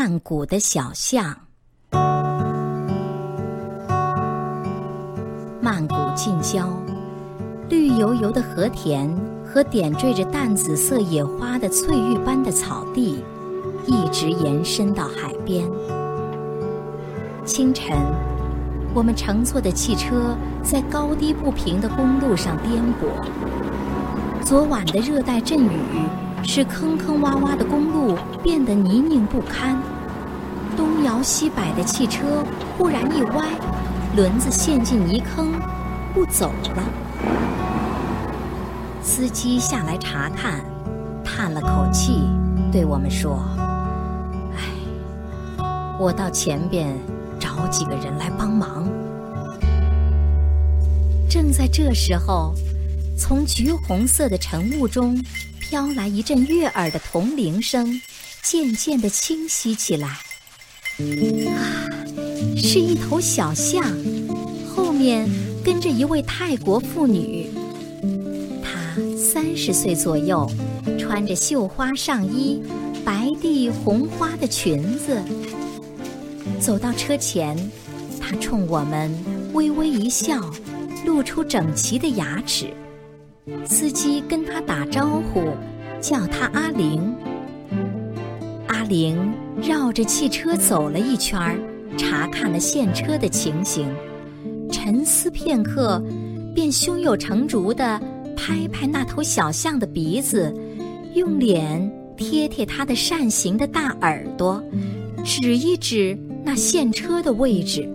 曼谷的小巷。曼谷近郊，绿油油的河田和点缀着淡紫色野花的翠玉般的草地，一直延伸到海边。清晨，我们乘坐的汽车在高低不平的公路上颠簸。昨晚的热带阵雨使坑坑洼洼的公路变得泥泞不堪，东摇西摆的汽车忽然一歪，轮子陷进泥坑，不走了。司机下来查看，叹了口气，对我们说：“唉，我到前边找几个人来帮忙。”正在这时候。从橘红色的晨雾中飘来一阵悦耳的铜铃声，渐渐地清晰起来。啊，是一头小象，后面跟着一位泰国妇女。她三十岁左右，穿着绣花上衣、白地红花的裙子。走到车前，她冲我们微微一笑，露出整齐的牙齿。司机跟他打招呼，叫他阿玲。阿玲绕着汽车走了一圈，查看了现车的情形，沉思片刻，便胸有成竹地拍拍那头小象的鼻子，用脸贴贴它的扇形的大耳朵，指一指那现车的位置。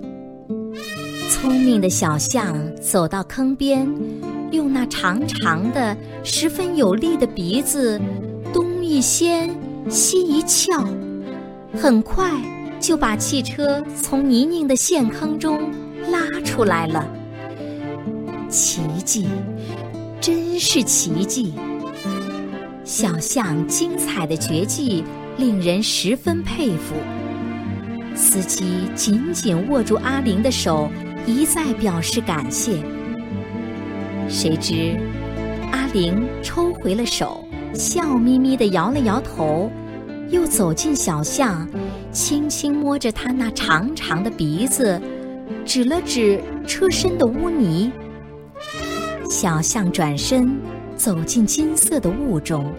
聪明的小象走到坑边。用那长长的、十分有力的鼻子，东一掀，西一翘，很快就把汽车从泥泞的陷坑中拉出来了。奇迹，真是奇迹！小象精彩的绝技令人十分佩服。司机紧紧握住阿玲的手，一再表示感谢。谁知，阿玲抽回了手，笑眯眯地摇了摇头，又走进小巷，轻轻摸着它那长长的鼻子，指了指车身的污泥。小象转身走进金色的雾中，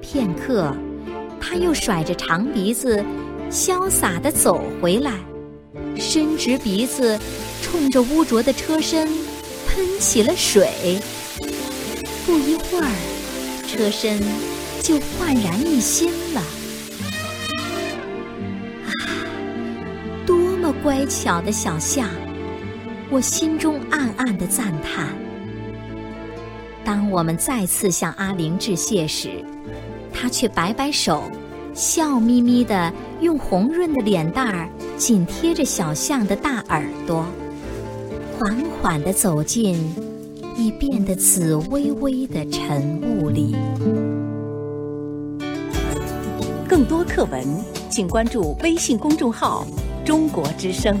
片刻，它又甩着长鼻子，潇洒地走回来，伸直鼻子，冲着污浊的车身。喷起了水，不一会儿，车身就焕然一新了。啊，多么乖巧的小象！我心中暗暗的赞叹。当我们再次向阿玲致谢时，他却摆摆手，笑眯眯的用红润的脸蛋儿紧贴着小象的大耳朵。缓缓地走进已变得紫微微的晨雾里。更多课文，请关注微信公众号“中国之声”。